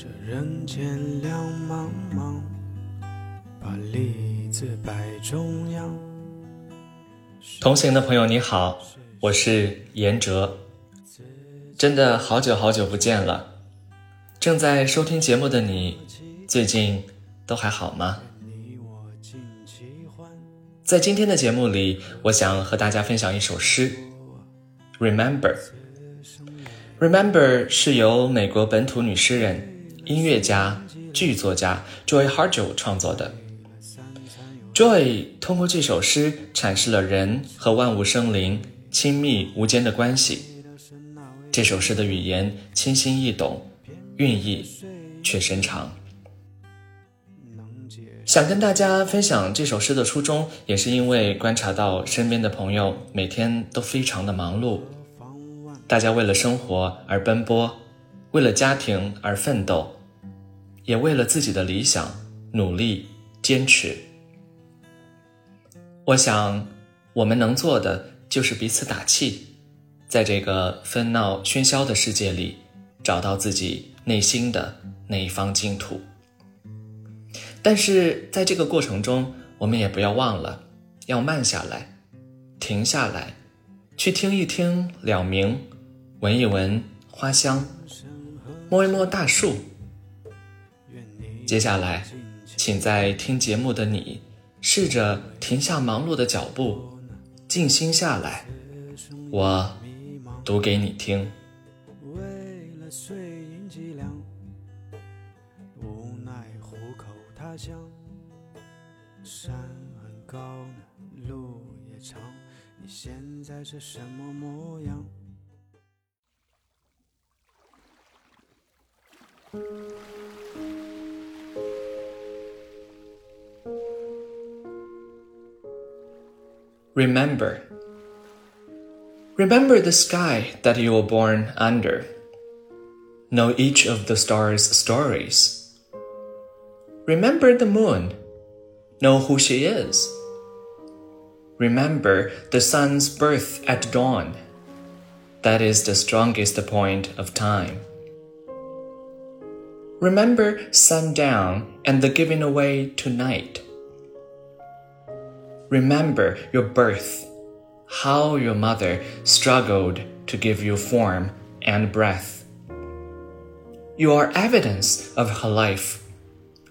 这人间两茫茫，把利字摆中央。同行的朋友你好，我是严哲，真的好久好久不见了。正在收听节目的你，最近都还好吗？在今天的节目里，我想和大家分享一首诗，《Remember》。《Remember》是由美国本土女诗人。音乐家、剧作家 Joy Harjo 创作的。Joy 通过这首诗阐释了人和万物生灵亲密无间的关系。这首诗的语言清新易懂，韵意却深长。想跟大家分享这首诗的初衷，也是因为观察到身边的朋友每天都非常的忙碌，大家为了生活而奔波，为了家庭而奋斗。也为了自己的理想努力坚持。我想，我们能做的就是彼此打气，在这个纷闹喧嚣的世界里，找到自己内心的那一方净土。但是在这个过程中，我们也不要忘了，要慢下来，停下来，去听一听鸟鸣，闻一闻花香，摸一摸大树。接下来，请在听节目的你，试着停下忙碌的脚步，静心下来。我读给你听。为了碎银几两，无奈户口他乡。山很高路也长，你现在是什么模样？Remember. Remember the sky that you were born under. Know each of the stars' stories. Remember the moon. Know who she is. Remember the sun's birth at dawn. That is the strongest point of time. Remember sundown and the giving away to night. Remember your birth, how your mother struggled to give you form and breath. You are evidence of her life,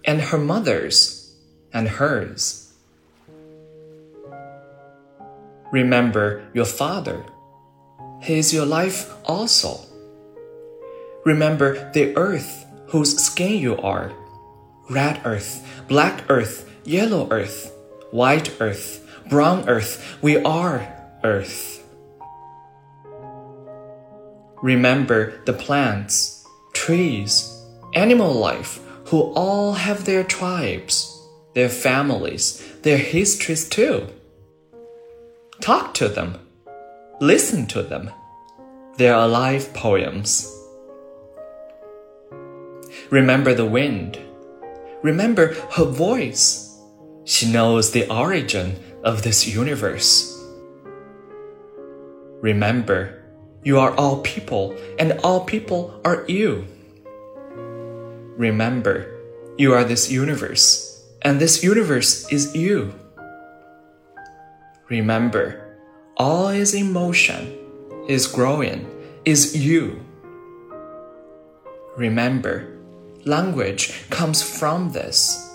and her mother's, and hers. Remember your father. He is your life also. Remember the earth whose skin you are red earth, black earth, yellow earth white earth, brown earth, we are earth. Remember the plants, trees, animal life, who all have their tribes, their families, their histories too. Talk to them, listen to them. They're alive poems. Remember the wind. Remember her voice she knows the origin of this universe. Remember, you are all people, and all people are you. Remember, you are this universe, and this universe is you. Remember, all is in motion, is growing, is you. Remember, language comes from this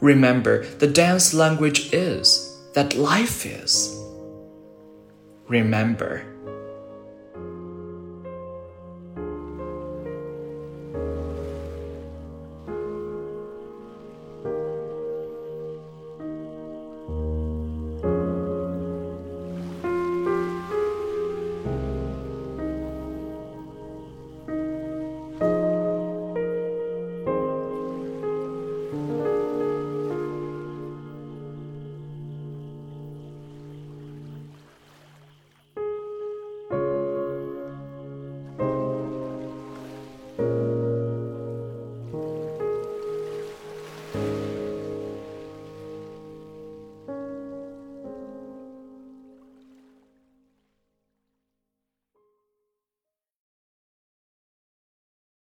Remember, the dance language is that life is. Remember,